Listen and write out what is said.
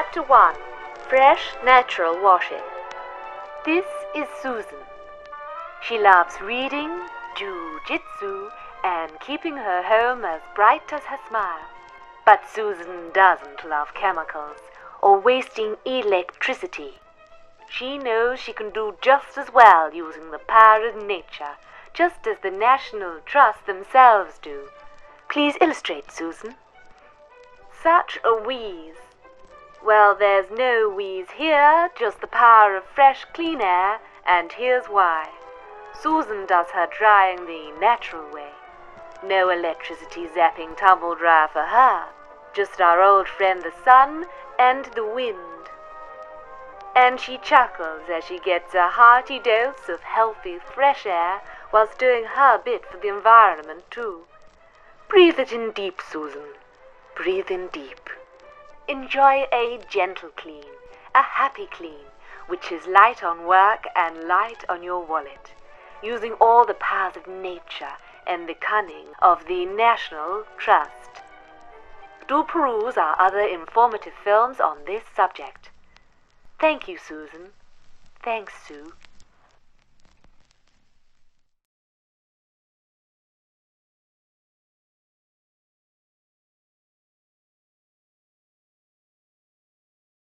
1 Fresh Natural Washing. This is Susan. She loves reading, jujitsu, and keeping her home as bright as her smile. But Susan doesn't love chemicals or wasting electricity. She knows she can do just as well using the power of nature, just as the National Trust themselves do. Please illustrate, Susan. Such a wheeze. Well, there's no wheeze here, just the power of fresh, clean air, and here's why. Susan does her drying the natural way. No electricity zapping tumble dryer for her. Just our old friend the sun and the wind. And she chuckles as she gets a hearty dose of healthy, fresh air whilst doing her bit for the environment, too. Breathe it in deep, Susan. Breathe in deep. Enjoy a gentle clean, a happy clean, which is light on work and light on your wallet, using all the powers of nature and the cunning of the National Trust. Do peruse our other informative films on this subject. Thank you, Susan. Thanks, Sue.